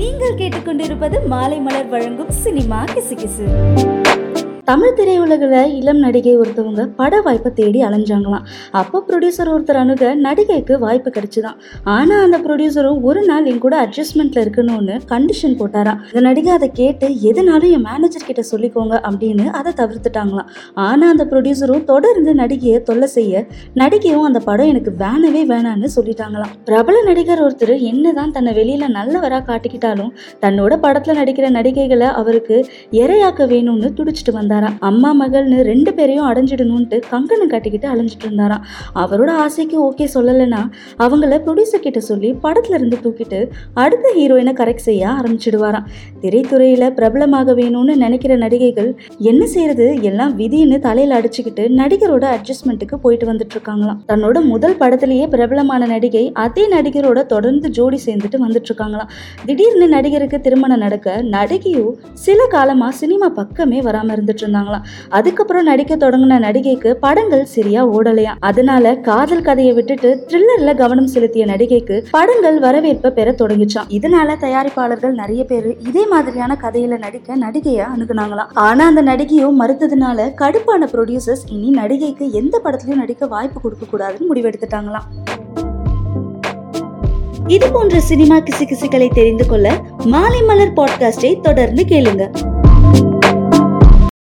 நீங்கள் கேட்டுக்கொண்டிருப்பது மாலை மலர் வழங்கும் சினிமா கிசுகிசு. தமிழ் திரையுலகில் இளம் நடிகை ஒருத்தவங்க பட வாய்ப்பை தேடி அலைஞ்சாங்களாம். அப்போ ப்ரொடியூசர் ஒருத்தர் அணுக நடிகைக்கு வாய்ப்பு கிடைச்சிதான். ஆனால் அந்த ப்ரொடியூசரும் ஒரு நாள் என் கூட அட்ஜஸ்ட்மெண்ட்டில் இருக்கணும்னு கண்டிஷன் போட்டாராம். இந்த நடிகை அதை கேட்டு எதுனாலும் என் மேனேஜர் கிட்ட சொல்லிக்கோங்க அப்படின்னு அதை தவிர்த்துட்டாங்களாம். ஆனால் அந்த ப்ரொடியூசரும் தொடர்ந்து நடிகையை தொல்லை செய்ய நடிகையும் அந்த படம் எனக்கு வேணவே வேணான்னு சொல்லிட்டாங்களாம். பிரபல நடிகர் ஒருத்தர் என்னதான் தன்னை வெளியில நல்லவரா காட்டிக்கிட்டாலும் தன்னோட படத்துல நடிக்கிற நடிகைகளை அவருக்கு இரையாக்க வேணும்னு துடிச்சிட்டு வந்தார் இருந்தாராம் அம்மா மகள்னு ரெண்டு பேரையும் அடைஞ்சிடணும்ன்ட்டு கங்கணம் கட்டிக்கிட்டு அலைஞ்சிட்டு இருந்தாராம் அவரோட ஆசைக்கு ஓகே சொல்லலைன்னா அவங்கள ப்ரொடியூசர் கிட்ட சொல்லி படத்துல இருந்து தூக்கிட்டு அடுத்த ஹீரோயினை கரெக்ட் செய்ய ஆரம்பிச்சிடுவாராம் திரைத்துறையில பிரபலமாக வேணும்னு நினைக்கிற நடிகைகள் என்ன செய்யறது எல்லாம் விதின்னு தலையில அடிச்சுக்கிட்டு நடிகரோட அட்ஜஸ்ட்மெண்ட்டுக்கு போயிட்டு வந்துட்டு இருக்காங்களாம் தன்னோட முதல் படத்திலேயே பிரபலமான நடிகை அதே நடிகரோட தொடர்ந்து ஜோடி சேர்ந்துட்டு வந்துட்டு இருக்காங்களாம் திடீர்னு நடிகருக்கு திருமணம் நடக்க நடிகையும் சில காலமா சினிமா பக்கமே வராம இருந்துட்டு இருந்தாங்களாம் அதுக்கப்புறம் நடிக்க தொடங்கின நடிகைக்கு படங்கள் சரியா ஓடலையா? அதனால காதல் கதையை விட்டுட்டு த்ரில்லர்ல கவனம் செலுத்திய நடிகைக்கு படங்கள் வரவேற்பை பெற தொடங்கிச்சான் இதனால தயாரிப்பாளர்கள் நிறைய பேர் இதே மாதிரியான கதையில நடிக்க நடிகைய அணுகுனாங்களாம் ஆனா அந்த நடிகையும் மறுத்ததுனால கடுப்பான ப்ரொடியூசர்ஸ் இனி நடிகைக்கு எந்த படத்துலயும் நடிக்க வாய்ப்பு கொடுக்க கூடாதுன்னு முடிவெடுத்துட்டாங்களாம் இது போன்ற சினிமா கிசுகிசுகளை தெரிந்து கொள்ள மாலை மலர் பாட்காஸ்டை தொடர்ந்து கேளுங்க.